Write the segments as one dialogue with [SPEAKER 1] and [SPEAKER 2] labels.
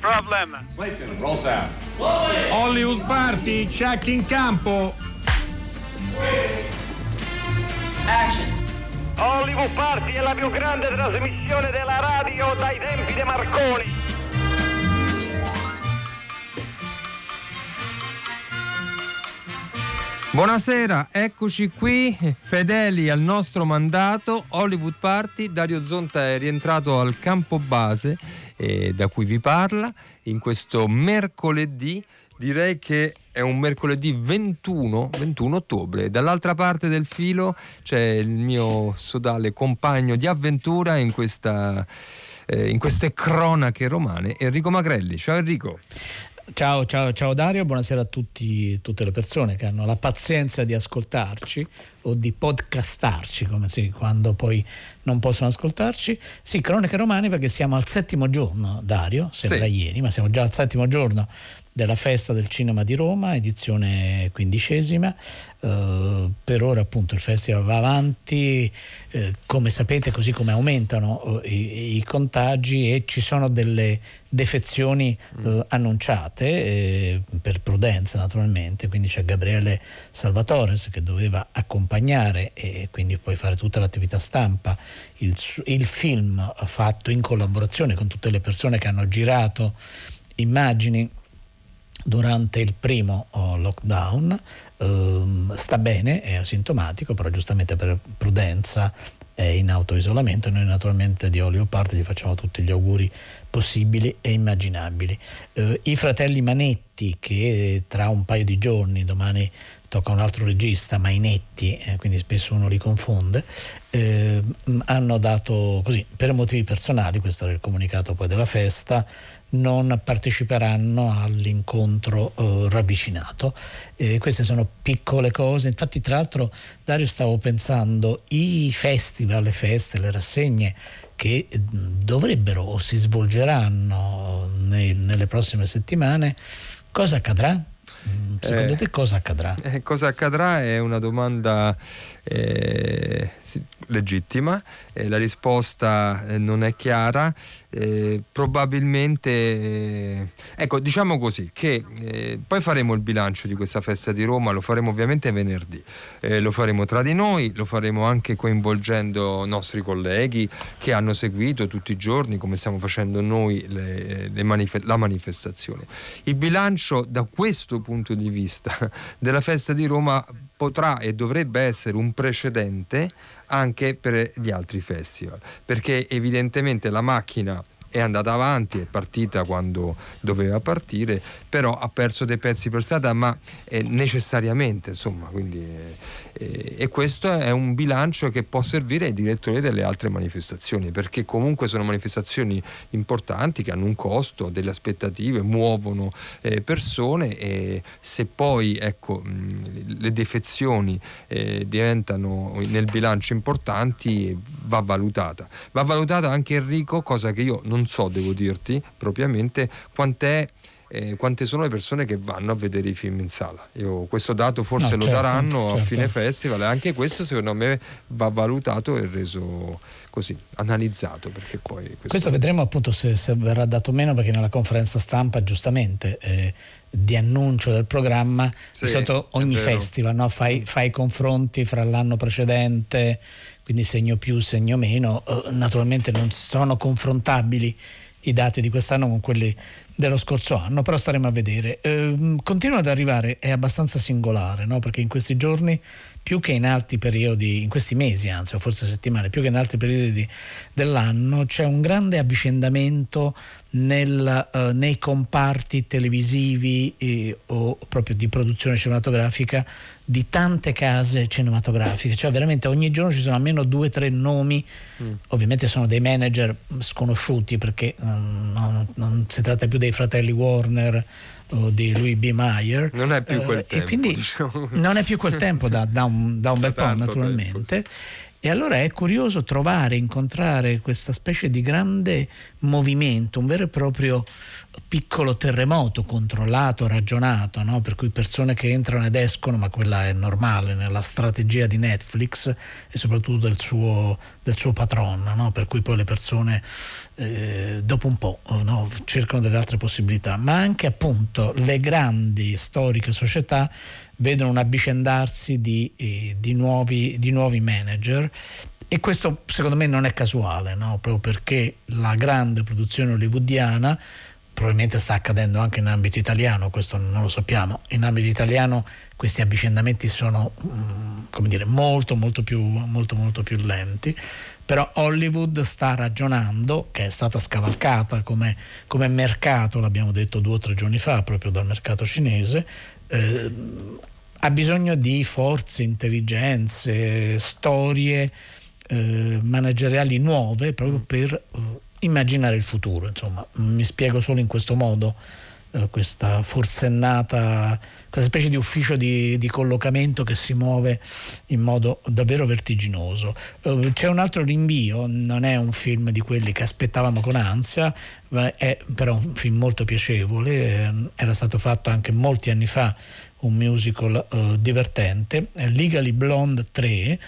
[SPEAKER 1] No problem.
[SPEAKER 2] Clayton, roll sound.
[SPEAKER 3] Hollywood Party, check in campo.
[SPEAKER 1] Action. Hollywood Party è la più grande trasmissione della radio dai tempi di Marconi.
[SPEAKER 4] Buonasera, eccoci qui, fedeli al nostro mandato, Hollywood Party, Dario Zonta è rientrato al campo base eh, da cui vi parla in questo mercoledì, direi che è un mercoledì 21, 21 ottobre, dall'altra parte del filo c'è il mio sodale compagno di avventura in questa eh, in queste cronache romane, Enrico Magrelli. Ciao Enrico.
[SPEAKER 5] Ciao, ciao, ciao Dario, buonasera a tutti, tutte le persone che hanno la pazienza di ascoltarci o di podcastarci, come si quando poi non possono ascoltarci. Sì, cronache romane perché siamo al settimo giorno, Dario, sembra sì. ieri, ma siamo già al settimo giorno della Festa del Cinema di Roma, edizione quindicesima. Uh, per ora appunto il festival va avanti, uh, come sapete così come aumentano uh, i, i, contagi e ci sono delle defezioni mm. annunciate per prudenza naturalmente, quindi c'è Gabriele Salvatores che doveva accompagnare e quindi poi fare tutta l'attività stampa, il, il film fatto in collaborazione con tutte le persone che hanno girato immagini durante il primo oh, lockdown, ehm, sta bene, è asintomatico, però giustamente per prudenza è in autoisolamento. Noi naturalmente di Olio Parte gli facciamo tutti gli auguri possibili e immaginabili. Eh, I fratelli Manetti che tra un paio di giorni, domani tocca un altro regista, Mainetti, eh, quindi spesso uno li confonde, eh, hanno dato così, per motivi personali, questo era il comunicato poi della festa, non parteciperanno all'incontro eh, ravvicinato. Eh, queste sono piccole cose, infatti tra l'altro Dario stavo pensando, i festival, le feste, le rassegne che dovrebbero o si svolgeranno nei, nelle prossime settimane, cosa accadrà? Secondo eh, te cosa accadrà?
[SPEAKER 4] Eh, cosa accadrà è una domanda eh, legittima, eh, la risposta eh, non è chiara, eh, probabilmente, eh, ecco diciamo così, che poi faremo il bilancio di questa festa di Roma, lo faremo ovviamente venerdì, lo faremo tra di noi, lo faremo anche coinvolgendo nostri colleghi che hanno seguito tutti i giorni, come stiamo facendo noi, le, le manif- la manifestazione. Il bilancio da questo punto di vista della festa di Roma potrà e dovrebbe essere un precedente anche per gli altri festival, perché evidentemente la macchina è andata avanti, è partita quando doveva partire, però ha perso dei pezzi per strada, ma eh, necessariamente, insomma, quindi, eh, e questo è un bilancio che può servire ai direttori delle altre manifestazioni, perché comunque sono manifestazioni importanti che hanno un costo, delle aspettative, muovono eh, persone e se poi ecco, mh, le defezioni eh, diventano nel bilancio importanti, va valutata. Va valutata anche Enrico, cosa che io non non so, devo dirti propriamente, quant'è eh, quante sono le persone che vanno a vedere i film in sala. Io, questo dato forse no, lo certo, daranno certo. a fine festival anche questo secondo me va valutato e reso così analizzato perché poi
[SPEAKER 5] questo, questo vedremo appunto se, se, verrà dato meno perché nella conferenza stampa giustamente eh, di annuncio del programma sì, di solito ogni festival no? fai, fai confronti fra l'anno precedente quindi segno più, segno meno, eh, naturalmente non sono confrontabili i dati di quest'anno con quelli dello scorso anno, però staremo a vedere. Eh, continua ad arrivare, è abbastanza singolare, no? perché in questi giorni più che in altri periodi, in questi mesi anzi, o forse settimane, più che in altri periodi dell'anno, c'è un grande avvicendamento nel, uh, nei comparti televisivi eh, o proprio di produzione cinematografica di tante case cinematografiche, cioè veramente ogni giorno ci sono almeno due o tre nomi, mm. ovviamente sono dei manager sconosciuti perché um, non, non si tratta più dei fratelli Warner o di Louis B. Mayer.
[SPEAKER 4] Non è più quel eh, tempo.
[SPEAKER 5] quindi
[SPEAKER 4] diciamo.
[SPEAKER 5] Non è più quel tempo da, da un, da un bel po', naturalmente. E allora è curioso trovare, incontrare questa specie di grande movimento, un vero e proprio piccolo terremoto controllato, ragionato, no? per cui persone che entrano ed escono, ma quella è normale nella strategia di Netflix e soprattutto del suo, del suo patron, no? per cui poi le persone eh, dopo un po' no? cercano delle altre possibilità, ma anche appunto le grandi storiche società vedono un avvicendarsi di, eh, di, nuovi, di nuovi manager e questo secondo me non è casuale, no? proprio perché la grande produzione hollywoodiana probabilmente sta accadendo anche in ambito italiano, questo non lo sappiamo. In ambito italiano questi avvicendamenti sono mm, dire, molto, molto, più, molto, molto più lenti, però Hollywood sta ragionando, che è stata scavalcata come, come mercato, l'abbiamo detto due o tre giorni fa, proprio dal mercato cinese, eh, ha bisogno di forze, intelligenze, storie eh, manageriali nuove proprio per eh, immaginare il futuro. Insomma, mi spiego solo in questo modo eh, questa forsennata, questa specie di ufficio di, di, collocamento che si muove in modo davvero vertiginoso. Eh, c'è un altro rinvio, non è un film di quelli che aspettavamo con ansia, è però un film molto piacevole, eh, era stato fatto anche molti anni fa un musical uh, divertente. Legally Blonde 3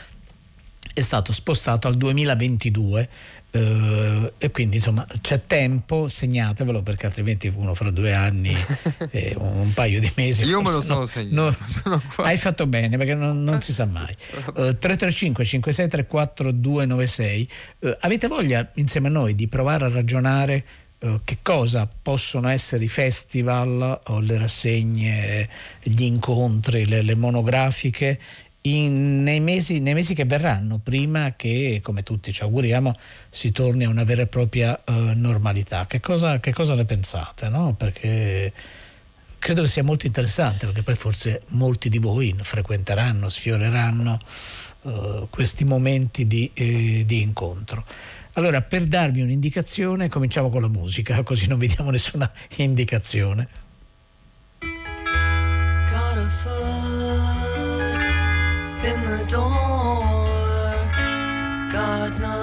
[SPEAKER 5] è stato spostato al 2022 Uh, e quindi insomma c'è tempo, segnatevelo perché altrimenti uno fra due anni, eh, un paio di mesi.
[SPEAKER 4] Io me lo sono no, segnato.
[SPEAKER 5] No, hai fatto bene perché non, non si sa mai. Uh, 335 5634 296. Uh, avete voglia insieme a noi di provare a ragionare Uh, che cosa possono essere i festival o le rassegne, gli incontri, le, le monografiche in, nei, mesi, nei, mesi, che verranno, prima che, come tutti ci auguriamo, si torni a una vera e propria uh, normalità. Che cosa, che cosa, ne pensate? No? Perché credo che sia molto interessante, perché poi forse molti di voi frequenteranno, sfioreranno uh, questi momenti di, eh, di incontro. Allora, per darvi un'indicazione, cominciamo con la musica, così non vediamo nessuna indicazione. No.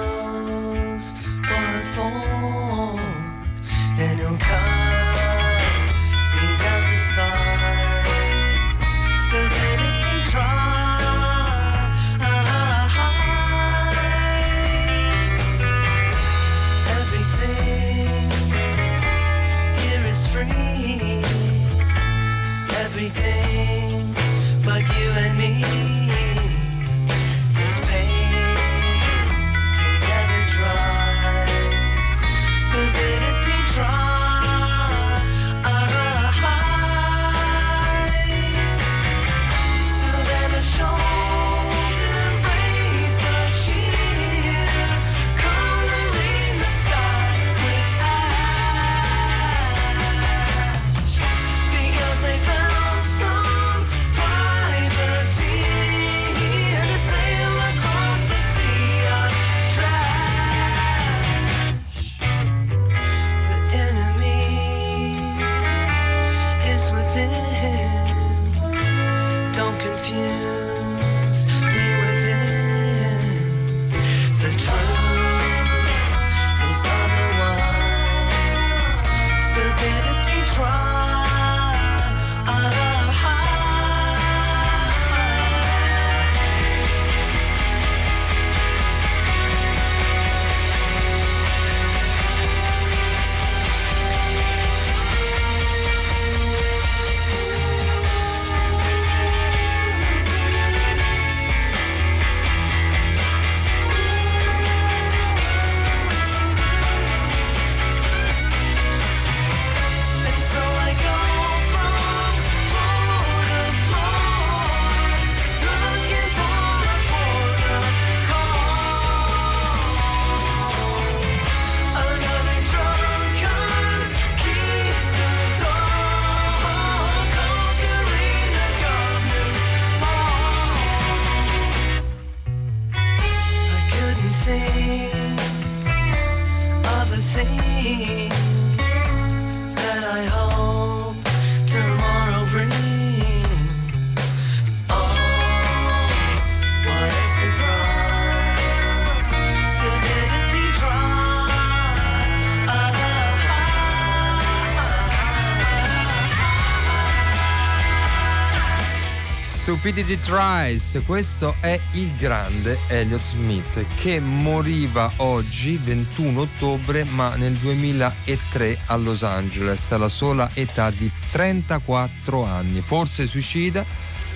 [SPEAKER 4] Stupidity Tries, questo è il grande Elliot Smith che moriva oggi 21 ottobre ma nel 2003 a Los Angeles alla sola età di 34 anni, forse suicida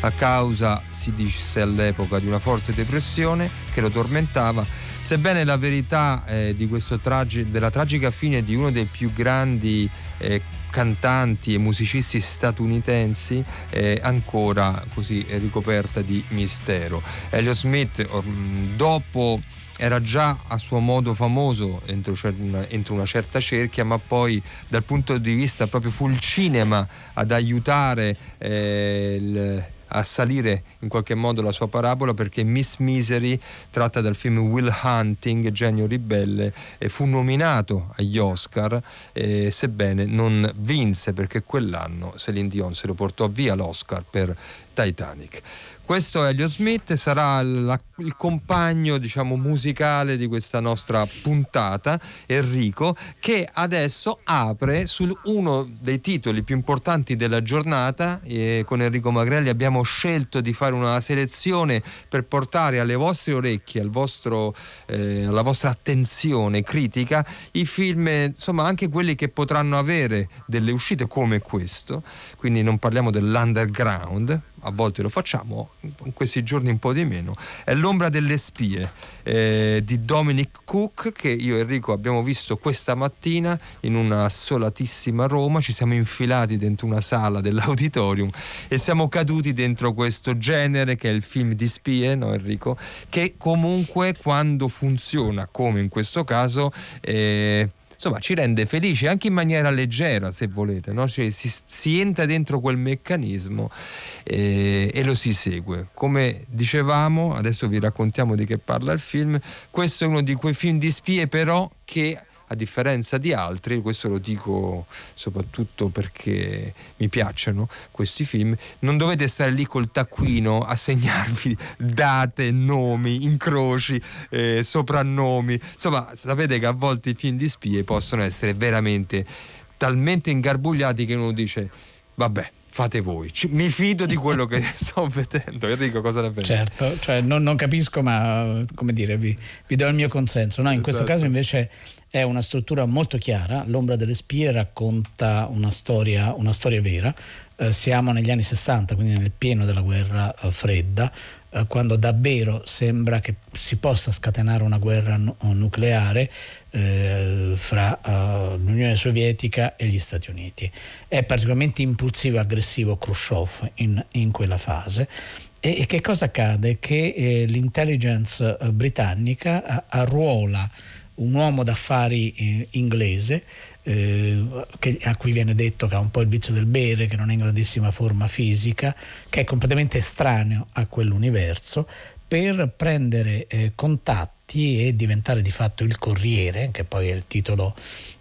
[SPEAKER 4] a causa, si disse all'epoca, di una forte depressione che lo tormentava, sebbene la verità eh, tragi- della tragica fine di uno dei più grandi eh, cantanti e musicisti statunitensi è ancora così ricoperta di mistero. Elliot Smith dopo era già a suo modo famoso entro una, entro una, certa cerchia, ma poi dal punto di vista proprio fu il cinema ad aiutare eh, il, a salire in qualche modo la sua parabola perché Miss Misery, tratta dal film Will Hunting, Genio Ribelle, eh, fu nominato agli Oscar, eh, sebbene non vinse perché quell'anno Celine Dion se lo portò via l'Oscar per Titanic. Questo è Elliot Smith, sarà la, il compagno diciamo, musicale di questa nostra puntata, Enrico, che adesso apre su uno dei titoli più importanti della giornata. E con Enrico Magrelli abbiamo scelto di fare una selezione per portare alle vostre orecchie, al vostro, eh, alla vostra attenzione critica, i film, insomma anche quelli che potranno avere delle uscite come questo, quindi non parliamo dell'underground, a volte lo facciamo, in questi giorni un po' di meno, è L'ombra delle spie eh, di Dominic Cook che io e Enrico abbiamo visto questa mattina in una solatissima Roma, ci siamo infilati dentro una sala dell'auditorium e siamo caduti dentro questo genere che è il film di spie, no Enrico? Che comunque quando funziona, come in questo caso, eh, insomma ci rende felici anche in maniera leggera se volete, no? cioè, si, si, entra dentro quel meccanismo eh, e lo si segue. Come dicevamo, adesso vi raccontiamo di che parla il film, questo è uno di quei film di spie però che a differenza di altri, questo lo dico soprattutto perché mi piacciono questi film, non dovete stare lì col taccuino a segnarvi date, nomi, incroci, eh, soprannomi. Insomma, sapete che a volte i film di spie possono essere veramente talmente ingarbugliati che uno dice, vabbè, fate voi. Ci, mi fido di quello che sto vedendo. Enrico, cosa ne pensi?
[SPEAKER 5] Certo, cioè non, non, capisco, ma come dire, vi, vi, do il mio consenso. No, in esatto. questo caso invece è una struttura molto chiara. L'ombra delle spie racconta una storia, una storia vera. Eh, siamo negli anni 60, quindi nel pieno della guerra eh, fredda. Eh, quando davvero sembra che si possa scatenare una guerra nucleare eh, fra uh, l'Unione Sovietica e gli Stati Uniti. È particolarmente impulsivo e aggressivo Khrushchev in, in quella fase. E, e, che cosa accade? Che eh, l'intelligence britannica arruola un uomo d'affari eh, inglese eh, che, a cui viene detto che ha un po' il vizio del bere, che non è in grandissima forma fisica, che è completamente estraneo a quell'universo, per prendere eh, contatti e diventare di fatto il Corriere, che poi è il titolo,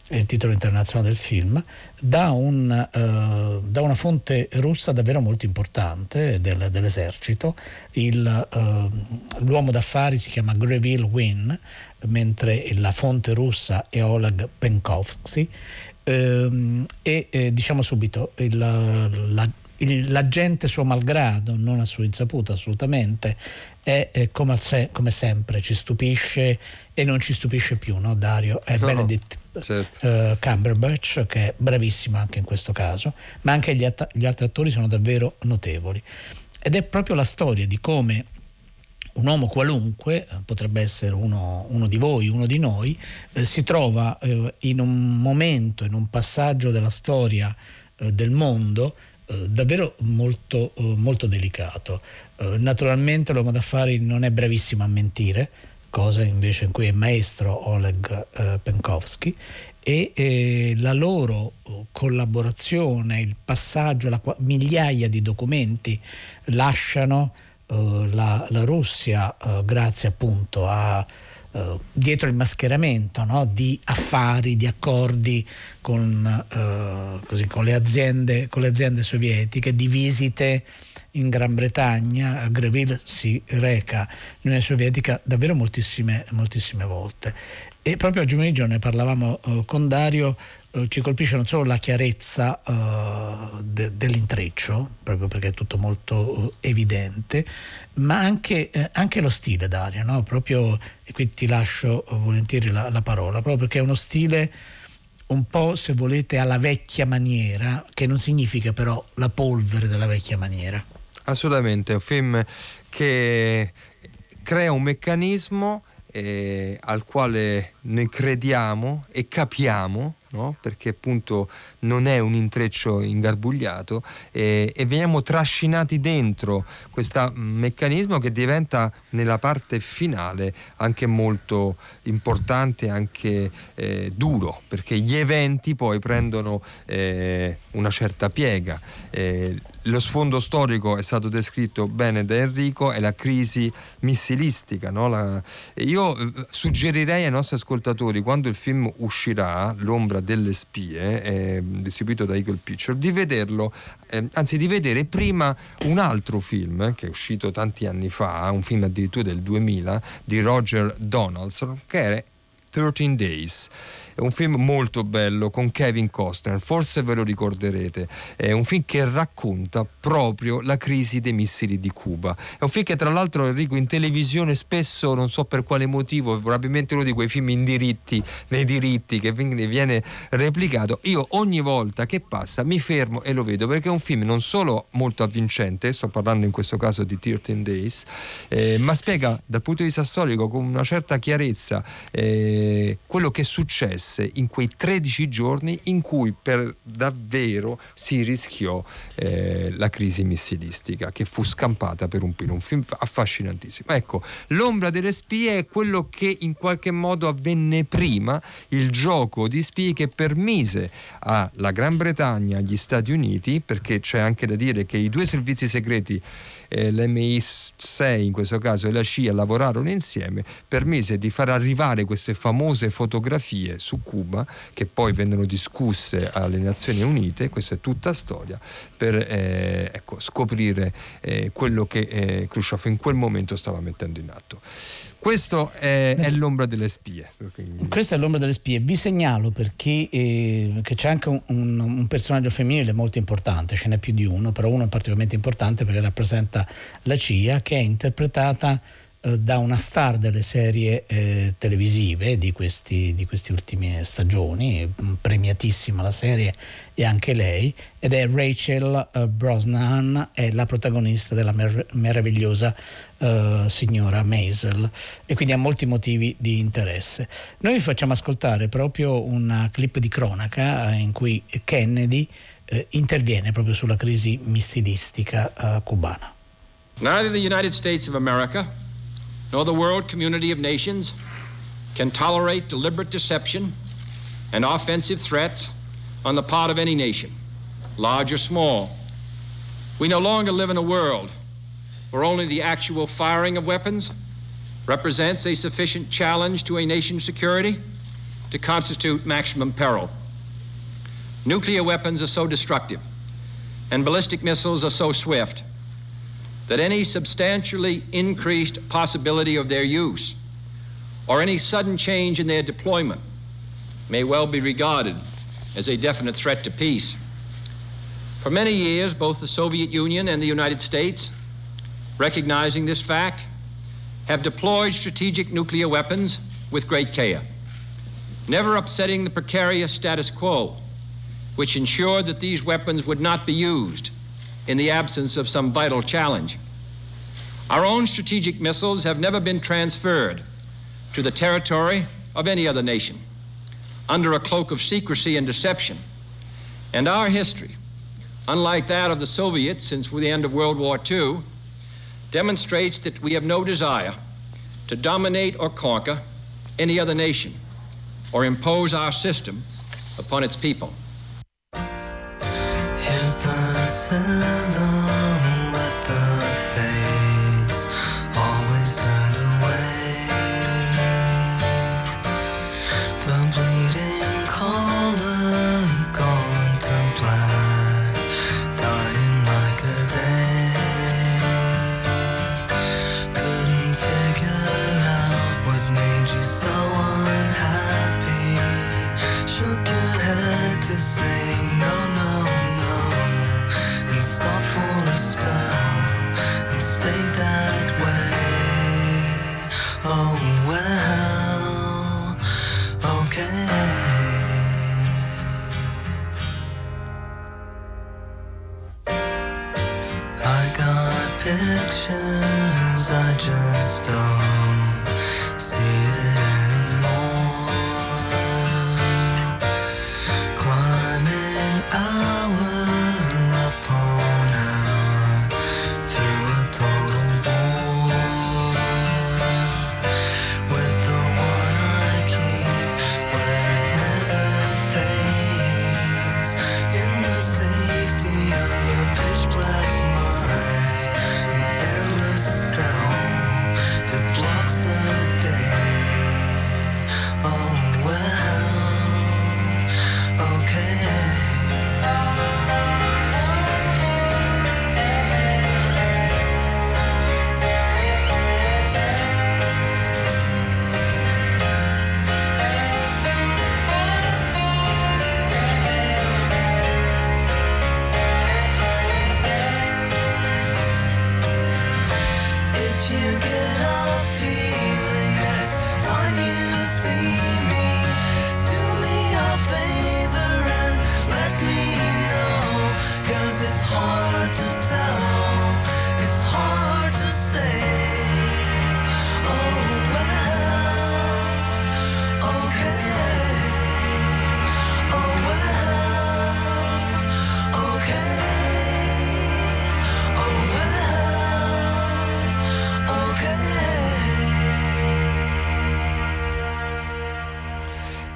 [SPEAKER 5] è il titolo internazionale del film, da, un, uh, da, una fonte russa davvero molto importante del, dell'esercito. Il, uh, l'uomo d'affari si chiama Greville Wynne, mentre la fonte russa è Oleg Penkovsky. Uh, e eh, diciamo subito il, la, l'agente suo malgrado, non a sua insaputa assolutamente, è, è come, se, come, sempre, ci stupisce e non ci stupisce più, no Dario? È no, Benedict certo. uh, Cumberbatch che è bravissimo anche in questo caso, ma anche gli, att- gli altri attori sono davvero notevoli. Ed è proprio la storia di come un uomo qualunque, potrebbe essere uno, uno, di voi, uno di noi, eh, si trova eh, in un momento, in un passaggio della storia eh, del mondo eh, davvero molto, eh, molto delicato. Eh, naturalmente l'uomo d'affari non è bravissimo a mentire, cosa invece in cui è maestro Oleg Penkovsky e eh, la loro collaborazione, il passaggio, la, migliaia di documenti lasciano eh, la, la, Russia eh, grazie appunto a Uh, dietro il mascheramento no? di affari, di accordi con, uh, così, con, le aziende, con, le aziende, sovietiche, di visite in Gran Bretagna. Greville si reca nell'Unione Sovietica davvero moltissime, moltissime volte. E proprio oggi pomeriggio ne parlavamo uh, con Dario, eh, ci colpisce non solo la chiarezza uh, de- dell'intreccio, proprio perché è tutto molto uh, evidente, ma anche, eh, anche, lo stile Dario, no? proprio, e qui ti lascio volentieri la, la parola, proprio perché è uno stile un po', se volete, alla vecchia maniera, che non significa però la polvere della vecchia maniera.
[SPEAKER 4] Assolutamente, è un film che crea un meccanismo eh, al quale noi crediamo e capiamo no? perché appunto non è un intreccio ingarbugliato eh, e veniamo trascinati dentro questo meccanismo che diventa nella parte finale anche molto importante, anche eh, duro, perché gli eventi poi prendono eh, una certa piega. Eh, lo sfondo storico è stato descritto bene da Enrico, è la crisi missilistica. No? La, io eh, suggerirei ai nostri ascoltatori, quando il film uscirà, L'ombra delle spie, eh, distribuito da Eagle Picture, di vederlo, eh, anzi di vedere prima un altro film eh, che è uscito tanti anni fa, un film addirittura del 2000 di Roger Donaldson, che è 13 Days. È un film molto bello con Kevin Costner, forse ve lo ricorderete. È un film che racconta proprio la crisi dei missili di Cuba. È un film che tra l'altro Enrico in televisione spesso, non so per quale motivo, probabilmente uno di quei film in diritti, nei diritti che viene replicato. Io ogni volta che passa mi fermo e lo vedo perché è un film non solo molto avvincente, sto parlando in questo caso di 13 Days, eh, ma spiega dal punto di vista storico con una certa chiarezza eh, quello che successe in quei 13 giorni in cui per davvero si rischiò eh, la crisi missilistica che fu scampata per un pilo, un film affascinantissimo. Ecco, l'ombra delle spie è quello che in qualche modo avvenne prima, il gioco di spie che permise alla Gran Bretagna, agli Stati Uniti, perché c'è anche da dire che i due servizi segreti eh, l'MI6 in questo caso e la CIA lavorarono insieme, permise di far arrivare queste famose fotografie su Cuba che poi vennero discusse alle Nazioni Unite, questa è tutta storia, per eh, ecco, scoprire eh, quello che eh, Khrushchev in quel momento stava mettendo in atto. Questo è, è, l'ombra delle spie.
[SPEAKER 5] Questa è l'ombra delle spie. Vi segnalo perché eh, c'è anche un, un, un, personaggio femminile molto importante, ce n'è più di uno, però uno è particolarmente importante perché rappresenta la CIA, che è interpretata da una star delle serie eh, televisive di, questi, di queste ultime stagioni, mm, premiatissima la serie e anche lei, ed è Rachel uh, Brosnan, è la protagonista della mer- meravigliosa uh, signora Maisel e quindi ha molti motivi di interesse. Noi vi facciamo ascoltare proprio una clip di cronaca uh, in cui Kennedy interviene proprio sulla crisi missilistica cubana.
[SPEAKER 2] Neither the United States of America nor the world community of nations can tolerate deliberate deception and offensive threats on the part of any nation, large or small. We no longer live in a world where only the actual firing of weapons represents a sufficient challenge to a nation's security to constitute maximum peril. Nuclear weapons are so destructive and ballistic missiles are so swift that any substantially increased possibility of their use or any sudden change in their deployment may well be regarded as a definite threat to peace. For many years, both the Soviet Union and the United States, recognizing this fact, have deployed strategic nuclear weapons with great care, never upsetting the precarious status quo, which ensured that these weapons would not be used in the absence of some vital challenge. Our own strategic missiles have never been transferred to the territory of any other nation under a cloak of secrecy and deception. And our history, unlike that of the Soviets since the end of World War II, demonstrates that we have no desire to dominate or conquer any other nation or impose our system upon its people.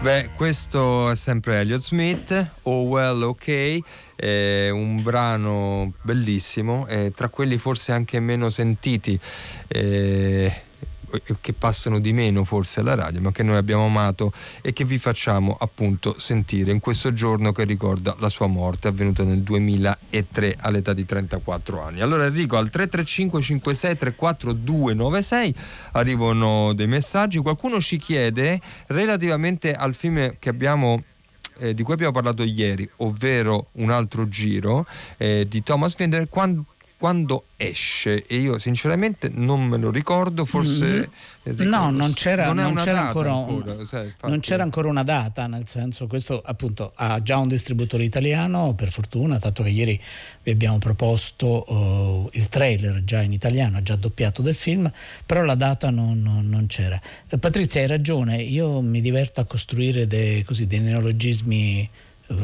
[SPEAKER 4] Beh, questo è sempre Elliot Smith, Oh Well Ok, è un brano bellissimo, tra quelli forse anche meno sentiti. Eh, che passano di meno forse alla radio, ma che noi abbiamo amato e che vi facciamo appunto sentire in questo giorno che ricorda la sua morte avvenuta nel 2003 all'età di 34 anni. Allora Enrico al 335 56 34 296 arrivano dei messaggi, qualcuno ci chiede relativamente al film che abbiamo eh, di cui abbiamo parlato ieri, ovvero Un altro giro eh, di Thomas Wender, quando quando esce e io sinceramente non me lo ricordo, forse...
[SPEAKER 5] Mm. No, non c'era, non non c'era ancora, ancora sai, non c'era ancora una data, nel senso questo appunto ha già un distributore italiano, per fortuna, tanto che ieri vi abbiamo proposto uh, il trailer già in italiano, già doppiato del film, però la data non, non, c'era. Eh, Patrizia, hai ragione, io mi diverto a costruire dei, così, dei neologismi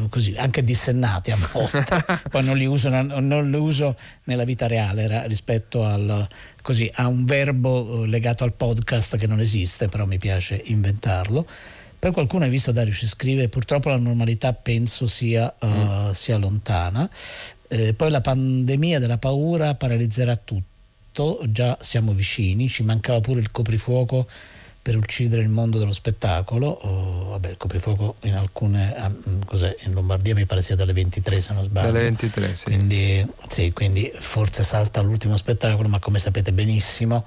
[SPEAKER 5] così, anche dissennati a volte, poi non li, uso, non li, uso, nella vita reale rispetto al, così, a un verbo eh, legato al podcast che non esiste, però mi piace inventarlo. Poi qualcuno, hai visto Dario, ci scrive, purtroppo la normalità penso sia, uh, mm. sia lontana, eh, poi la pandemia della paura paralizzerà tutto, già siamo vicini, ci mancava pure il coprifuoco per uccidere il mondo dello spettacolo. Oh, vabbè, il coprifuoco in alcune, ah, mm, cos'è, in Lombardia mi pare sia dalle 23 se non sbaglio.
[SPEAKER 4] Dalle 23, sì.
[SPEAKER 5] Quindi, sì, quindi forse salta l'ultimo spettacolo, ma come sapete benissimo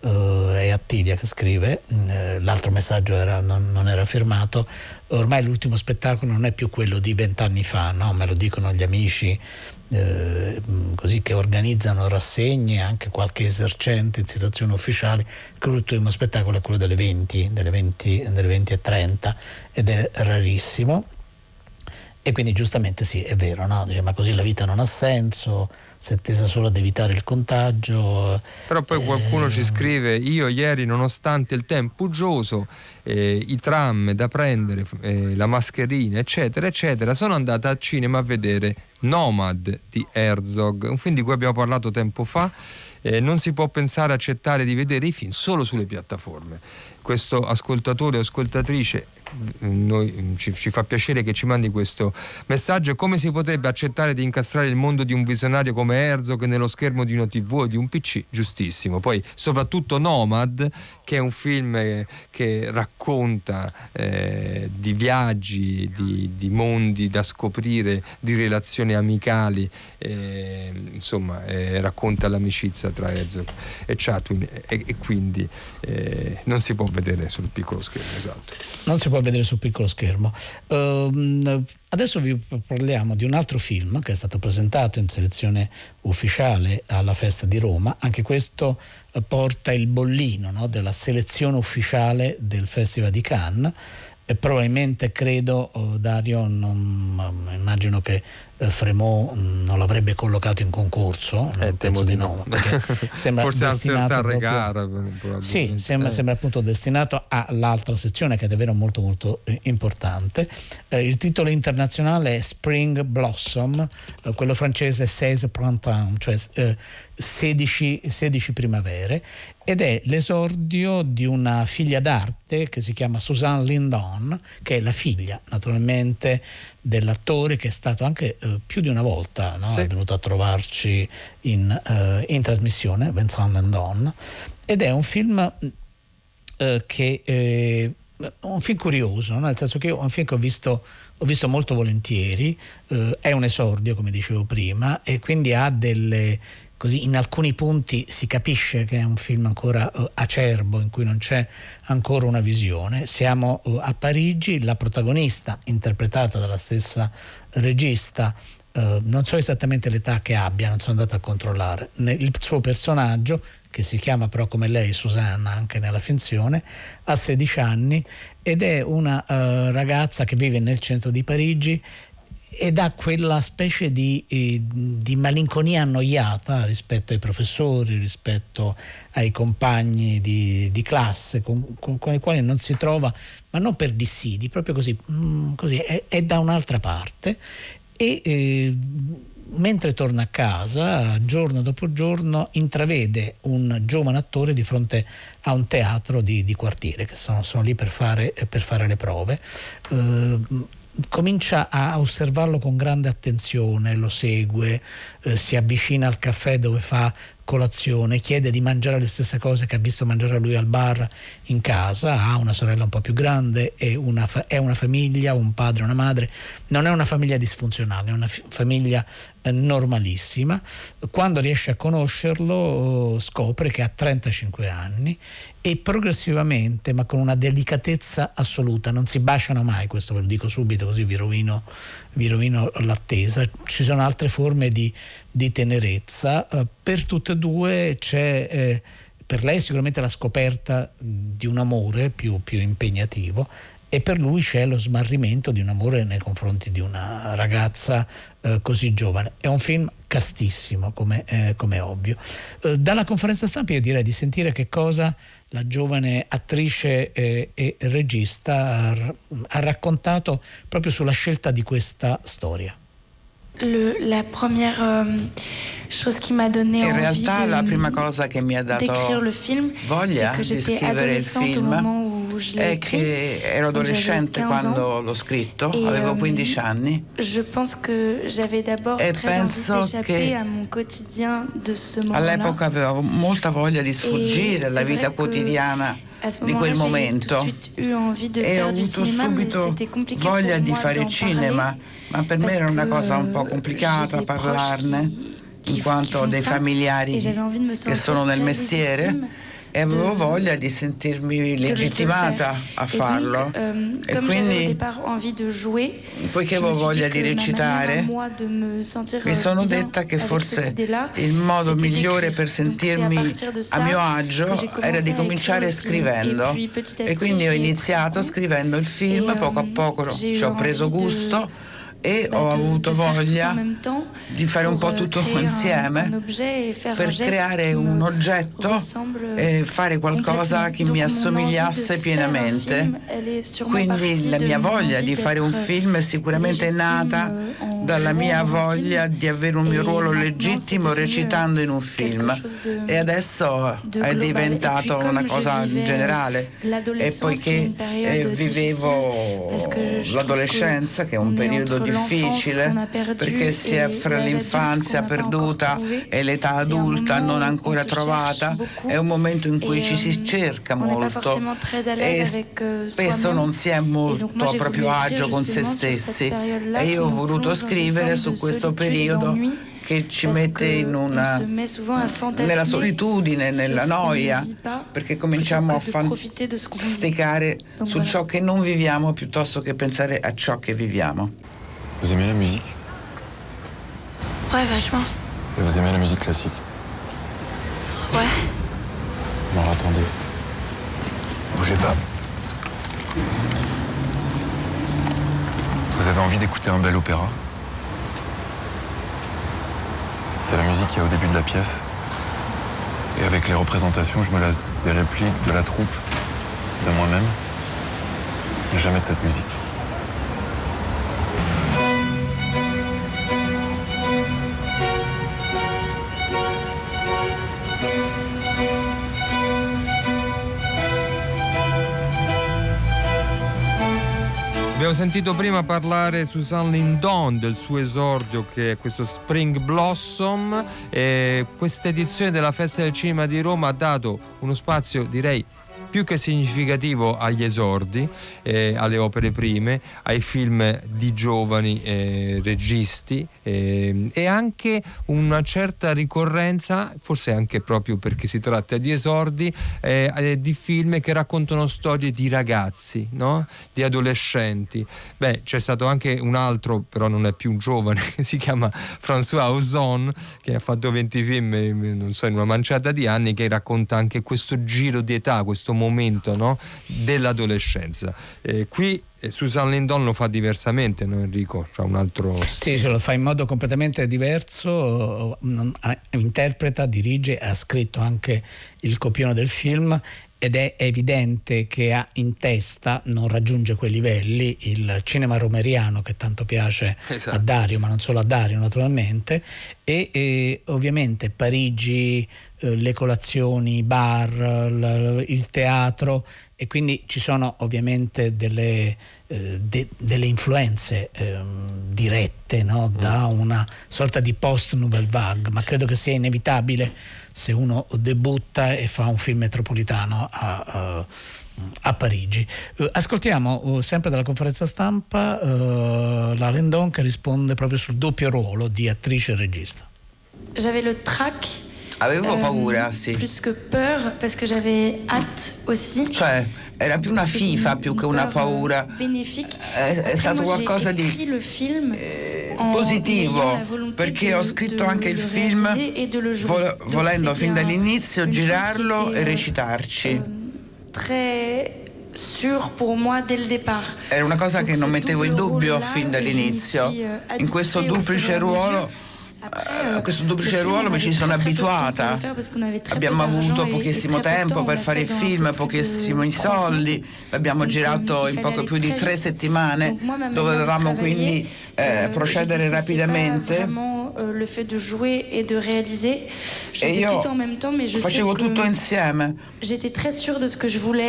[SPEAKER 5] uh, è Attilia che scrive, uh, l'altro messaggio era, non, non, era firmato, ormai l'ultimo spettacolo non è più quello di vent'anni fa, no? me lo dicono gli amici eh, così che organizzano rassegne, anche qualche esercente in situazioni ufficiali, che l'ultimo spettacolo è quello delle 20, delle 20, delle 20 e 30 ed è rarissimo. E quindi giustamente sì, è vero, no? Dice, ma così la vita non ha senso, si è tesa solo ad evitare il contagio.
[SPEAKER 4] Però poi qualcuno eh... ci scrive, io ieri nonostante il tempo uggioso, eh, i tram da prendere, eh, la mascherina, eccetera, eccetera, sono andata al cinema a vedere Nomad di Herzog, un film di cui abbiamo parlato tempo fa. Eh, non si può pensare accettare di vedere i film solo sulle piattaforme. Questo ascoltatore o ascoltatrice noi, ci, ci, fa piacere che ci mandi questo messaggio. Come si potrebbe accettare di incastrare il mondo di un visionario come Herzog nello schermo di una TV o di un PC? Giustissimo. Poi, soprattutto Nomad, che è un film eh, che racconta eh, di viaggi, di, di, mondi da scoprire, di relazioni amicali, eh, insomma, eh, racconta l'amicizia tra Herzog e Chatwin e, e quindi eh, non si può vedere sul piccolo schermo. Esatto.
[SPEAKER 5] Non si può vedere sul piccolo schermo. Uh, adesso vi parliamo di un altro film che è stato presentato in selezione ufficiale alla festa di Roma. Anche questo uh, porta il bollino no, della selezione ufficiale del Festival di Cannes. E probabilmente credo, oh, Dario, non, immagino che eh, Fremont mm, non l'avrebbe collocato in concorso,
[SPEAKER 4] eh, penso di no,
[SPEAKER 5] sembra
[SPEAKER 4] forse
[SPEAKER 5] destinato
[SPEAKER 4] a regara.
[SPEAKER 5] Sì, sembra, eh. sembra, appunto destinato all'altra sezione che è davvero molto molto eh, importante. Eh, il titolo internazionale è Spring Blossom, eh, quello francese 16 Printemps, cioè 16, 16 primavere ed è l'esordio di una figlia d'arte che si chiama Suzanne Lindon, che è la figlia naturalmente dell'attore che è stato anche eh, più di una volta no? sì. è venuto a trovarci in, eh, in, trasmissione, Vincent Lindon, ed è un film eh, che è un film curioso, no? nel senso che è un film che ho visto, ho visto molto volentieri, eh, è un esordio come dicevo prima e quindi ha delle così in alcuni punti si capisce che è un film ancora uh, acerbo in cui non c'è ancora una visione. Siamo uh, a Parigi, la protagonista interpretata dalla stessa regista Uh, non so esattamente l'età che abbia, non sono andato a controllare. Il suo personaggio, che si chiama però come lei Susanna anche nella finzione, ha 16 anni ed è una ragazza che vive nel centro di Parigi ed ha quella specie di, eh, di, malinconia annoiata rispetto ai professori, rispetto ai compagni di, di classe con, con, con, i quali non si trova, ma non per dissidi, proprio così, mm, così è, è, da un'altra parte e eh, mentre torna a casa, giorno dopo giorno, intravede un giovane attore di fronte a un teatro di, di quartiere che sono, sono lì per fare, per fare, le prove. Eh, comincia a osservarlo con grande attenzione, lo segue, eh, si avvicina al caffè dove fa colazione, chiede di mangiare le stesse cose che ha visto mangiare lui al bar in casa, ha una sorella un po' più grande, è una, è una famiglia, un padre, una madre, non è una famiglia disfunzionale, è una f- famiglia eh, normalissima. Quando riesce a conoscerlo scopre che ha 35 anni e progressivamente, ma con una delicatezza assoluta, non si baciano mai, questo ve lo dico subito così vi rovino, vi rovino l'attesa, ci sono altre forme di di tenerezza. Eh, per tutte e due c'è eh, per lei sicuramente la scoperta di un amore più, più, impegnativo e per lui c'è lo smarrimento di un amore nei confronti di una ragazza eh, così giovane. È un film castissimo, come, come ovvio. Dalla conferenza stampa io direi di sentire che cosa la giovane attrice e regista ha raccontato proprio sulla scelta di questa storia.
[SPEAKER 6] Le, la première euh, chose qui m'a donné
[SPEAKER 7] In
[SPEAKER 6] envie
[SPEAKER 7] realtà
[SPEAKER 6] de,
[SPEAKER 7] la prima cosa che mi ha dato
[SPEAKER 6] le film,
[SPEAKER 7] voglia
[SPEAKER 6] di
[SPEAKER 7] scrivere il film è che ero adolescente quando l'ho scritto, et, avevo 15 euh, anni.
[SPEAKER 6] Je pense que j'avais d'abord
[SPEAKER 7] e penso che
[SPEAKER 6] à mon quotidien de ce moment
[SPEAKER 7] all'epoca avevo molta voglia di sfuggire alla vita quotidiana di quel momento? e ho avuto subito voglia di fare cinema, ma per me era una cosa un po' complicata parlarne in quanto ho dei familiari che sono nel mestiere e avevo voglia di sentirmi legittimata a farlo.
[SPEAKER 6] euh,
[SPEAKER 7] e quindi poiché avevo voglia di recitare mi euh, sono detta che forse il modo migliore per sentirmi a mio agio era di cominciare scrivendo. e quindi ho iniziato scrivendo il film poco a euh, poco ci ho preso gusto e ho avuto voglia di fare un po' tutto insieme per creare un oggetto e fare qualcosa che mi assomigliasse pienamente. Quindi la mia voglia di fare un film è sicuramente nata dalla mia voglia di avere un mio ruolo legittimo recitando in un film. e adesso è diventato una cosa generale. E poiché eh, vivevo l'adolescenza che è un periodo difficile perché si è fra l'infanzia perduta e l'età adulta non ancora trovata è un momento in cui ci si cerca molto. e euh, spesso non si è molto a proprio agio con se stessi. e io ho voluto scrivere scrivere su questo periodo che ci mette in una, nella solitudine, nella noia, perché cominciamo a fantasticare su ciò che non viviamo piuttosto che pensare a ciò che viviamo.
[SPEAKER 8] Vous aimez la musique
[SPEAKER 6] Ouais, vachement.
[SPEAKER 8] Et vous aimez la musique classique
[SPEAKER 6] Ouais.
[SPEAKER 8] Alors attendez. Bougez pas. Vous avez envie d'écouter un bel opéra C'est la musique qui est au début de la pièce. Et avec les représentations, je me laisse des répliques de la troupe, de moi-même, mais jamais de cette musique.
[SPEAKER 4] Abbiamo sentito prima parlare Susan Lindon del suo esordio che è questo Spring Blossom. Questa edizione della Festa del Cinema di Roma ha dato uno spazio direi più che significativo agli esordi, eh, alle opere prime, ai film di giovani eh, registi eh, e anche una certa ricorrenza, forse anche proprio perché si tratta di esordi, eh, eh, di film che raccontano storie di ragazzi, no? di adolescenti. Beh, c'è stato anche un altro, però non è più un giovane, si chiama François Ozon, che ha fatto 20 film, non so, in una manciata di anni, che racconta anche questo giro di età, questo momento no? dell'adolescenza. Eh, qui eh, Susan Lindon lo fa diversamente, no Enrico? Cioè un altro...
[SPEAKER 5] Sì, se lo fa in modo completamente diverso, interpreta, dirige, ha scritto anche il copione del film ed è evidente che ha in testa, non raggiunge quei livelli, il cinema romeriano che tanto piace esatto. a Dario, ma non solo a Dario naturalmente, e, e ovviamente Parigi, eh, le colazioni, i bar, l- il teatro e quindi ci sono ovviamente delle, eh, de- delle influenze eh, dirette no? da mm. una sorta di post-nouvelle vague, ma credo che sia inevitabile se uno debutta e fa un film metropolitano a, a, a Parigi. Uh, ascoltiamo uh, sempre dalla conferenza stampa uh, la Lendon che risponde proprio sul doppio ruolo di attrice e regista.
[SPEAKER 6] J'avais le trac
[SPEAKER 7] Avevo euh, paura, sì.
[SPEAKER 6] Plus que peur, que j'avais hâte aussi.
[SPEAKER 7] Cioè, era più una fifa più che una paura. È, è stato qualcosa di eh, positivo, perché ho scritto anche il film vol- volendo fin dall'inizio girarlo e recitarci.
[SPEAKER 6] Euh, très sûr pour moi dès le départ.
[SPEAKER 7] Era una cosa che non mettevo in dubbio fin dall'inizio. Euh, in questo duplice ruolo a questo duplice ruolo mi ci sono abituata. Abbiamo avuto pochissimo tempo per fare il film, pochissimi soldi, l'abbiamo girato in poco più di tre settimane, dovevamo quindi eh, procedere rapidamente. E io facevo tutto insieme.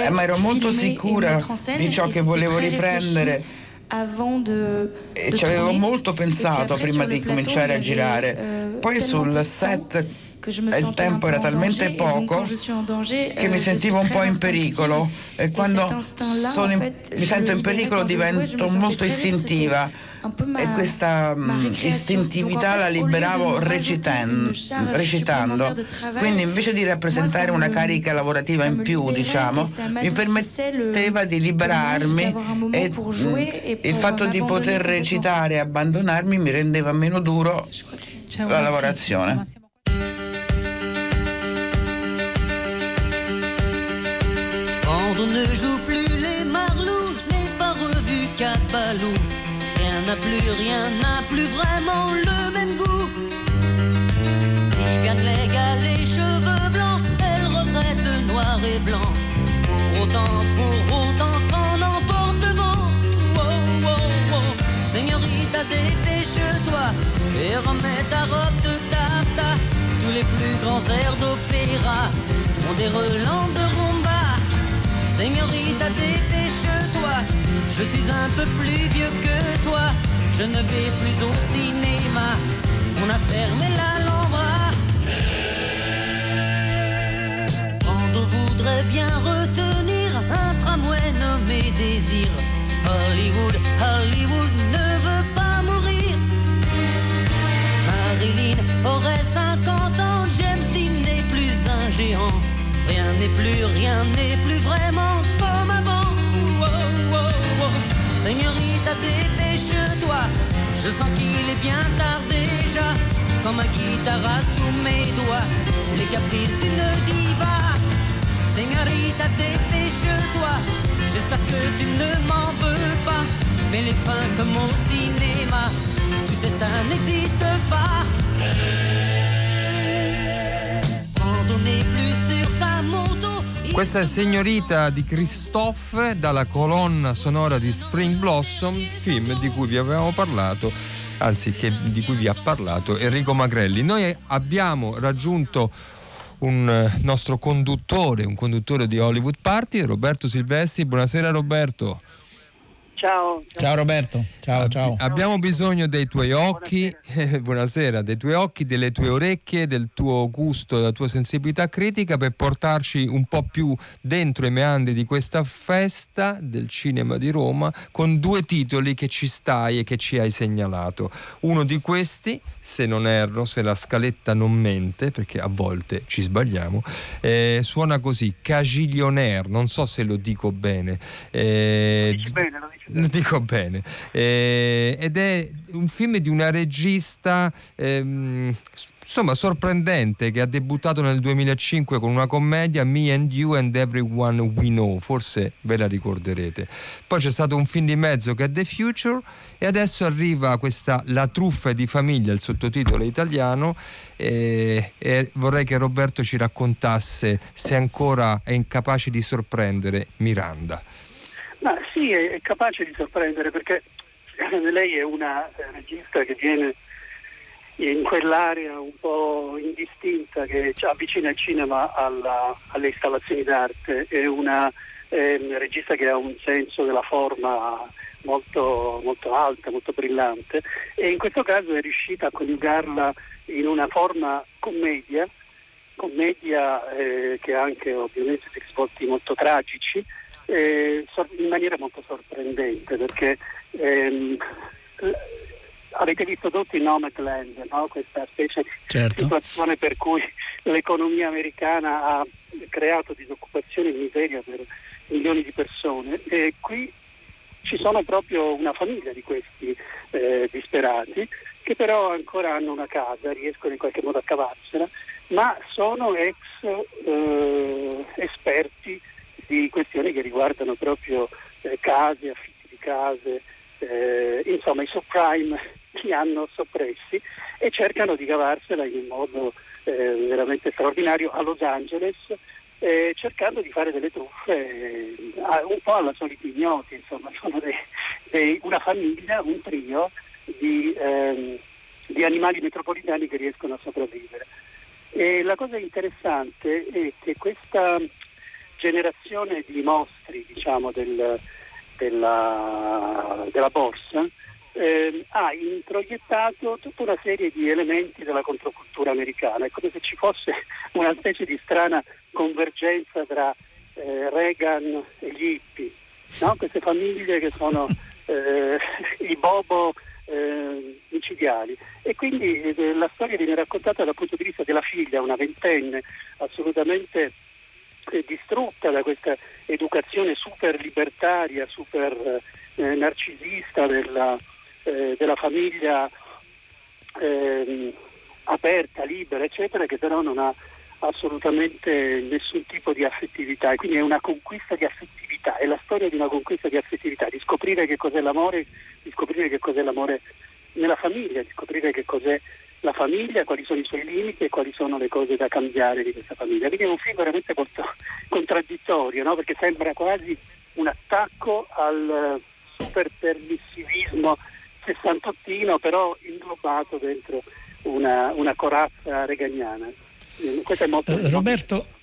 [SPEAKER 7] Eh, ma ero molto sicura di ciò che volevo riprendere e ci avevo molto pensato prima di cominciare a girare. Euh, Poi sul set il tempo era talmente poco che mi euh, sentivo un po' in pericolo. e quando in, mi sento in pericolo divento molto istintiva. E questa mm, istintività la liberavo recitando. Quindi invece di rappresentare una carica lavorativa in più, diciamo, mi permetteva di liberarmi e mm, il fatto di poter recitare e abbandonarmi mi rendeva meno duro la lavorazione.
[SPEAKER 9] On ne joue plus les marlous, je n'ai pas revu Cabalou. Rien n'a plus, rien n'a plus vraiment le même goût. Viviane Légal, les cheveux blancs, elle regrette le noir et blanc. Pour autant, pour autant qu'on emporte le vent. Oh, oh, oh. Señorita, dépêche-toi et remets ta robe de tata. Tous les plus grands airs d'opéra ont des relents de rumba. Señorita, dépêche-toi, je suis un peu plus vieux que toi. Je ne vais plus au cinéma, on a fermé la l'Alhambra. Brando voudrait bien retenir un tramway nommé Désir. Hollywood, Hollywood ne veut pas mourir. Marilyn aurait 50 ans, James Dean n'est plus un géant. Rien n'est plus, rien n'est plus vraiment comme avant. Oh, oh, oh. Señorita, dépêche-toi. Je sens qu'il est bien tard déjà. Comme un guitare sous mes doigts. Les caprices d'une diva. Señorita, dépêche-toi. J'espère que tu ne m'en veux pas. mais les fins comme au cinéma, tu sais ça n'existe pas.
[SPEAKER 4] Questa è Signorita di Christophe dalla colonna sonora di Spring Blossom, film di cui vi avevamo parlato, anzi che, di cui vi ha parlato Enrico Magrelli. Noi abbiamo raggiunto un eh, nostro conduttore, un conduttore di Hollywood Party, Roberto Silvestri. Buonasera Roberto.
[SPEAKER 10] Ciao,
[SPEAKER 5] ciao. ciao. Roberto, ciao, ciao.
[SPEAKER 4] Abbiamo bisogno dei tuoi occhi, buonasera. buonasera, dei tuoi occhi, delle tue orecchie, del tuo gusto, della tua sensibilità critica per portarci un po' più dentro i meandri di questa festa del cinema di Roma con due titoli che ci stai e che ci hai segnalato. Uno di questi, se non erro, se la scaletta non mente, perché a volte ci sbagliamo, eh, suona così, Cagiglionaire, non so se lo dico bene.
[SPEAKER 10] Eh, lo dici bene, lo dici
[SPEAKER 4] dico bene. Eh, ed è un film di una regista ehm, insomma sorprendente che ha debuttato nel 2005 con una commedia Me and You and Everyone We Know, forse ve la ricorderete. Poi c'è stato un film di mezzo che è The Future e adesso arriva questa La truffa di famiglia, il sottotitolo italiano e, e vorrei che Roberto ci raccontasse se ancora è incapace di sorprendere Miranda.
[SPEAKER 10] Ma sì, è, è capace di sorprendere perché lei è una regista che viene in quell'area un po' indistinta che avvicina il cinema alla, alle installazioni d'arte, è una eh, regista che ha un senso della forma molto, molto alta, molto brillante e in questo caso è riuscita a coniugarla in una forma commedia, commedia eh, che ha anche ovviamente dei risvolti molto tragici, eh, in maniera molto sorprendente perché ehm, avete visto tutti Nomadland, no? questa specie certo. di situazione per cui l'economia americana ha creato disoccupazione e miseria per milioni di persone e qui ci sono proprio una famiglia di questi eh, disperati che però ancora hanno una casa, riescono in qualche modo a cavarsela, ma sono ex eh, esperti di questioni che riguardano proprio eh, case, affitti di case, eh, insomma i subprime li hanno soppressi e cercano di cavarsela in modo eh, veramente straordinario a Los Angeles eh, cercando di fare delle truffe eh, un po' alla solita ignoti, insomma sono dei, dei, una famiglia, un trio di, ehm, di animali metropolitani che riescono a sopravvivere. E la cosa interessante è che questa generazione di mostri diciamo, del, della, della, borsa eh, ha introiettato tutta una serie di elementi della controcultura americana. È come se ci fosse una specie di strana convergenza tra eh, Reagan e gli hippie, no? queste famiglie che sono eh, i bobo eh, micidiali. E quindi eh, la storia viene raccontata dal punto di vista della figlia, una ventenne assolutamente distrutta da questa educazione super libertaria, super eh, narcisista della, eh, della famiglia eh, aperta, libera, eccetera, che però non ha assolutamente nessun tipo di affettività. E quindi è una conquista di affettività, è la storia di una conquista di affettività, di scoprire che cos'è l'amore, di scoprire che cos'è l'amore nella famiglia, di scoprire che cos'è la famiglia, quali sono i suoi limiti e quali sono le cose da cambiare di questa famiglia. Quindi è un film veramente molto contraddittorio, no? perché sembra quasi un attacco al super permissivismo sessantottino, però inglobato dentro una, una corazza
[SPEAKER 5] è molto, uh, Roberto, eh,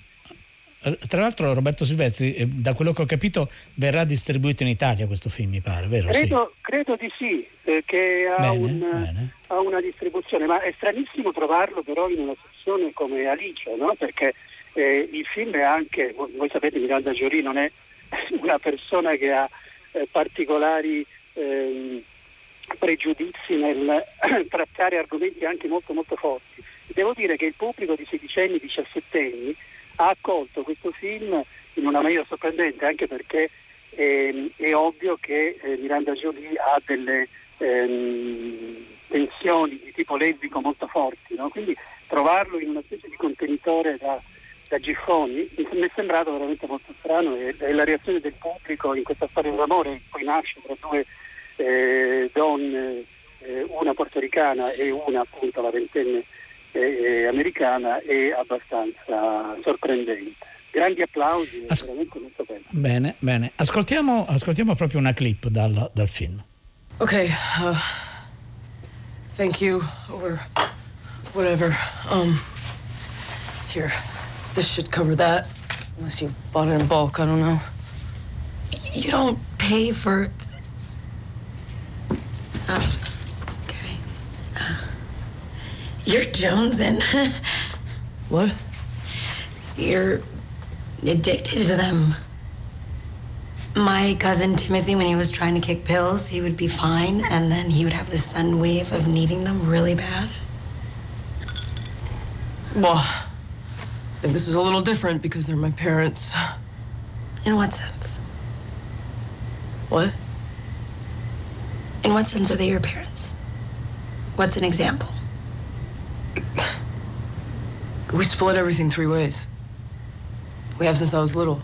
[SPEAKER 5] tra l'altro Roberto Silvestri, eh, da quello che ho capito, verrà distribuito in Italia questo film, mi pare, vero?
[SPEAKER 10] Credo, sì. credo di sì, che ha, bene, un, bene. ha, una distribuzione, ma è stranissimo trovarlo però in una sezione come Alice, no? perché eh, il film è anche, voi sapete Miranda Giori non è una persona che ha eh, particolari eh, pregiudizi nel trattare argomenti anche molto molto forti. Devo dire che il pubblico di sedicenni, diciassettenni ha accolto questo film in una maniera sorprendente anche perché eh, è ovvio che eh, Miranda Jolie ha delle ehm, tensioni di tipo lesbico molto forti, no? quindi trovarlo in una specie di contenitore da, da giffoni mi è sembrato veramente molto strano e, e, la reazione del pubblico in questa storia d'amore che poi nasce tra due eh, donne, eh, una portoricana e una appunto la ventenne eh, americana, è abbastanza sorprendente. Grandi applausi, As- veramente molto bello.
[SPEAKER 5] Bene, bene. Ascoltiamo, ascoltiamo proprio una clip dal, dal film.
[SPEAKER 11] Ok, uh, thank you, or whatever. Um, here, this should cover that. Unless you bought it in bulk, I don't know.
[SPEAKER 6] You don't pay for. Oh, okay. Uh, you're jonesing.
[SPEAKER 11] what?
[SPEAKER 6] You're addicted to them. My cousin Timothy, when he was trying to kick pills, he would be fine, and then he would have this sudden wave of needing them really bad.
[SPEAKER 11] Well, this is a little different because they're my parents.
[SPEAKER 6] In what sense?
[SPEAKER 11] What?
[SPEAKER 6] In what sense are they your parents? What's an example?
[SPEAKER 11] We split everything three ways. We have since I was little.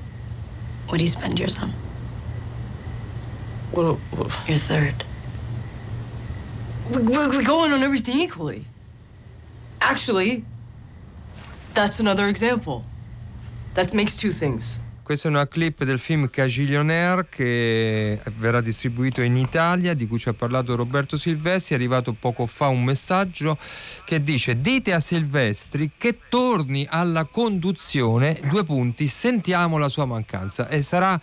[SPEAKER 6] What do you spend yours on?
[SPEAKER 11] What? what?
[SPEAKER 6] Your third.
[SPEAKER 11] We, we, we go in on everything equally. Actually, that's another example. That makes two things.
[SPEAKER 4] Questa è una clip del film Cagillionaire che verrà distribuito in Italia, di cui ci ha parlato Roberto Silvestri. È arrivato poco fa un messaggio che dice: Dite a Silvestri che torni alla conduzione. Due punti, sentiamo la sua mancanza. E sarà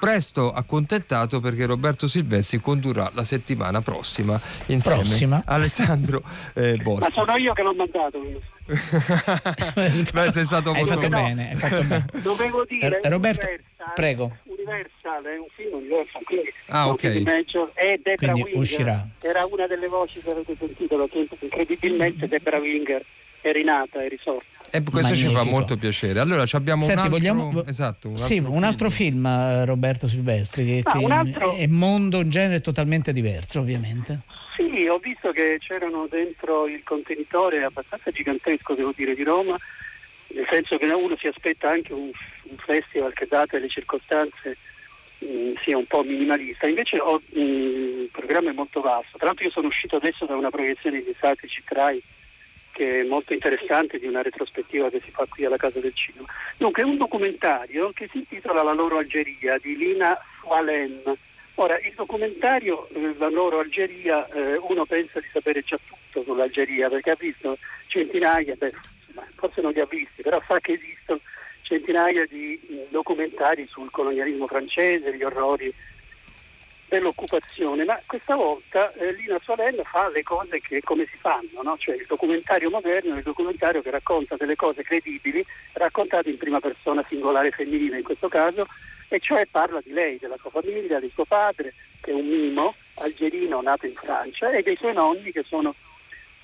[SPEAKER 4] presto accontentato perché Roberto Silvestri condurrà la settimana prossima insieme
[SPEAKER 5] prossima.
[SPEAKER 4] a Alessandro eh, Boschi.
[SPEAKER 10] Ma sono io che l'ho mandato.
[SPEAKER 4] Beh, sei stato
[SPEAKER 5] hai fatto bene, hai fatto bene.
[SPEAKER 10] Dovevo dire
[SPEAKER 5] R- Roberto,
[SPEAKER 10] Universal,
[SPEAKER 5] prego.
[SPEAKER 10] Universal è un film Universal, quindi
[SPEAKER 4] ah, ok.
[SPEAKER 10] Major, e Debra
[SPEAKER 5] quindi
[SPEAKER 10] Winger
[SPEAKER 5] uscirà.
[SPEAKER 10] era una delle voci che avete sentito incredibilmente Debra Winger è rinata, è risorta.
[SPEAKER 4] E questo
[SPEAKER 5] Magnifico.
[SPEAKER 4] ci fa molto piacere. Allora abbiamo
[SPEAKER 5] Senti,
[SPEAKER 4] un altro,
[SPEAKER 5] vogliamo...
[SPEAKER 4] esatto, un
[SPEAKER 5] sì,
[SPEAKER 4] altro
[SPEAKER 5] un altro film, eh, Roberto Silvestri, che,
[SPEAKER 10] Ah,
[SPEAKER 5] che
[SPEAKER 10] un altro-
[SPEAKER 5] è mondo, un genere totalmente diverso, ovviamente.
[SPEAKER 10] Sì, ho visto che c'erano dentro il contenitore abbastanza gigantesco, devo dire, di Roma, nel senso che uno si aspetta anche un, un festival che date le circostanze mh, sia un po' minimalista. Invece ho, mh, il programma è molto vasto. Tra l'altro io sono uscito adesso da una proiezione di Satellite Rai che è molto interessante di una retrospettiva che si fa qui alla Casa del Cinema. Dunque è un documentario che si intitola La loro Algeria di Lina Swalem. Ora, il documentario eh, La loro Algeria, eh, uno pensa di sapere già tutto sull'Algeria perché ha visto centinaia, beh, forse non li ha visti, però sa che esistono centinaia di mh, documentari sul colonialismo francese, gli orrori dell'occupazione, ma questa volta eh, Lina Solenn fa le cose che come si fanno, no? cioè il documentario moderno è il documentario che racconta delle cose credibili, raccontate in prima persona singolare femminile in questo caso, e cioè parla di lei, della sua famiglia, di suo padre, che è un mimo algerino nato in Francia, e dei suoi nonni che sono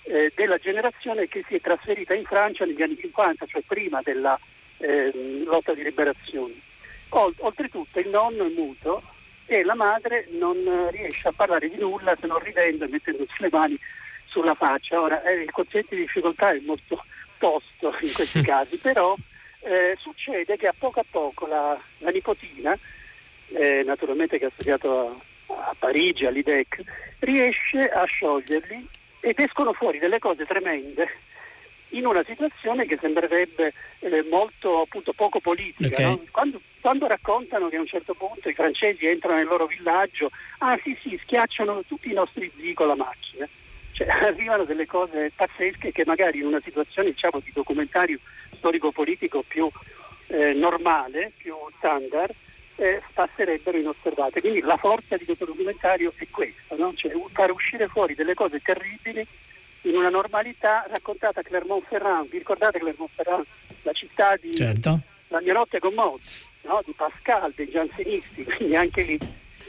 [SPEAKER 10] eh, della generazione che si è trasferita in Francia negli anni 50, cioè prima della eh, lotta di liberazione. Ol- oltretutto il nonno è muto e la madre non eh, riesce a parlare di nulla se non ridendo e mettendosi le mani sulla faccia. Ora eh, il concetto di difficoltà è molto tosto in questi casi, però eh, succede che a poco a poco la, la nipotina, eh, naturalmente che ha studiato a, a Parigi, all'IDEC, riesce a scioglierli ed escono fuori delle cose tremende in una situazione che sembrerebbe eh, molto appunto poco politica.
[SPEAKER 5] Ok.
[SPEAKER 10] no? Quando, quando raccontano che a un certo punto i francesi entrano nel loro villaggio, ah sì sì, schiacciano tutti i nostri zii con la macchina. Cioè, arrivano delle cose pazzesche che magari in una situazione diciamo, di documentario storico-politico più eh, normale, più standard, eh, passerebbero inosservate. Quindi la forza di questo documentario è questa, no? cioè far uscire fuori delle cose terribili in una normalità raccontata a Clermont-Ferrand. Vi ricordate Clermont-Ferrand? La città di
[SPEAKER 5] Certo.
[SPEAKER 10] La mia notte con Mozzi, no? di Pascal, dei giansenisti, quindi anche lì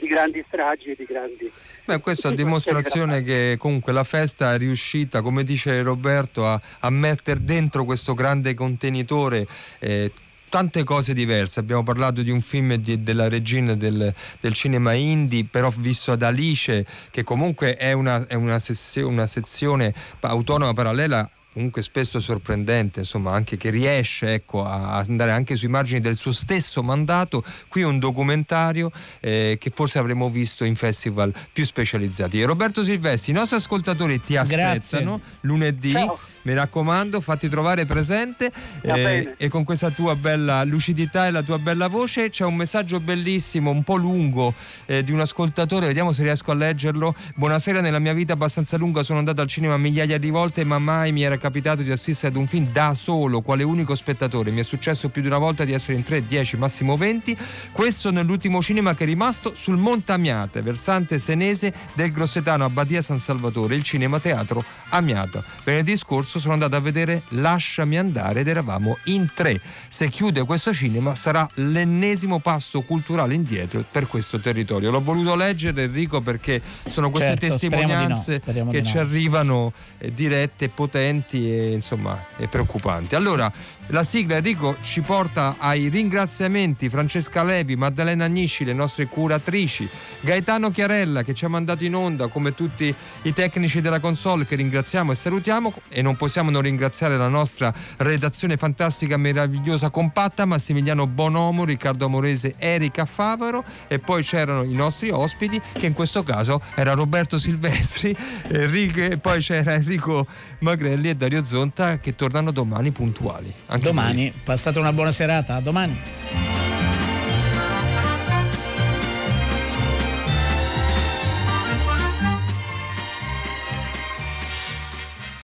[SPEAKER 10] di grandi stragi e di grandi...
[SPEAKER 4] Beh, questo a dimostrazione che comunque la festa è riuscita, come dice Roberto, a, a mettere dentro questo grande contenitore eh, tante cose diverse. Abbiamo parlato di un film di- della regina del, del cinema indie, però visto ad Alice, che comunque è una, è una sessio- una sezione autonoma parallela comunque spesso sorprendente, insomma, anche che riesce ecco, a andare anche sui margini del suo stesso mandato. Qui un documentario eh, che forse avremmo visto in festival più specializzati. Roberto Silvestri, i nostri ascoltatori ti aspettano
[SPEAKER 5] Grazie.
[SPEAKER 4] lunedì. Ciao mi raccomando, fatti trovare presente eh, e con questa tua bella lucidità e la tua bella voce c'è un messaggio bellissimo, un po' lungo eh, di un ascoltatore, vediamo se riesco a leggerlo. Buonasera, nella mia vita abbastanza lunga sono andato al cinema migliaia di volte ma mai mi era capitato di assistere ad un film da solo, quale unico spettatore. Mi è successo più di una volta di essere in 3, 10, massimo 20. Questo nell'ultimo cinema che è rimasto sul Montamiate, versante senese del Grossetano a Badia San Salvatore, il cinema teatro Amiata. Venerdì scorso scorso sono andato a vedere Lasciami andare ed eravamo in tre. Se chiude questo cinema sarà l'ennesimo passo culturale indietro per questo territorio. L'ho voluto leggere Enrico perché sono queste certo, testimonianze no, che ci no. arrivano eh, dirette, potenti e insomma e preoccupanti. Allora, la sigla Enrico ci porta ai ringraziamenti. Francesca Levi, Maddalena Agnisci, le nostre curatrici, Gaetano Chiarella che ci ha mandato in onda come tutti i tecnici della console che ringraziamo e salutiamo. E non possiamo non ringraziare la nostra redazione fantastica, meravigliosa, compatta, Massimiliano Bonomo, Riccardo Amorese, Erika Favaro. E poi c'erano i nostri ospiti che in questo caso era Roberto Silvestri Enrico, e poi c'era Enrico Magrelli e Dario Zonta che tornano domani puntuali.
[SPEAKER 5] Anche domani, voi. passate una buona serata, a domani.